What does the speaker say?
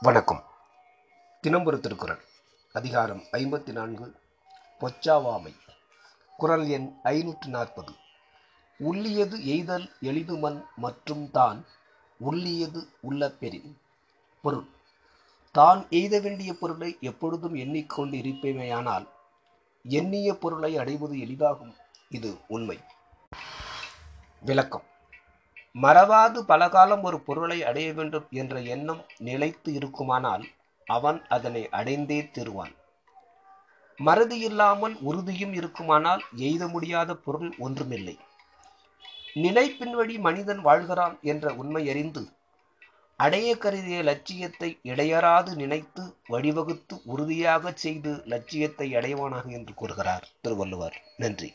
வணக்கம். தினம்பொரு திருக்குறள் அதிகாரம் ஐம்பத்தி நான்கு பொச்சாவாமை. குரல் எண் ஐநூற்று நாற்பது. உள்ளியது எய்தல் எளிதுமன் மற்றும் தான் உள்ளியது உள்ள பெரின். பொருள் தான் எய்த வேண்டிய பொருளை எப்பொழுதும் எண்ணிக்கொண்டு இருப்பேமையானால் எண்ணிய பொருளை அடைவது எளிதாகும். இது உண்மை. விளக்கம் மறவாது பலகாலம் ஒரு பொருளை அடைய வேண்டும் என்ற எண்ணம் நிலைத்து இருக்குமானால் அவன் அதனை அடைந்தே தீருவான். மறதி இல்லாமல் உறுதியும் இருக்குமானால் எய்த முடியாத பொருள் ஒன்றுமில்லை. நினைப்பின் வழி மனிதன் வாழ்கிறான் என்ற உண்மை அறிந்து அடைய கருதிய லட்சியத்தை இடையறாது நினைத்து வழிவகுத்து உறுதியாகச் செய்து லட்சியத்தை அடைவானாக என்று கூறுகிறார் திருவள்ளுவர். நன்றி.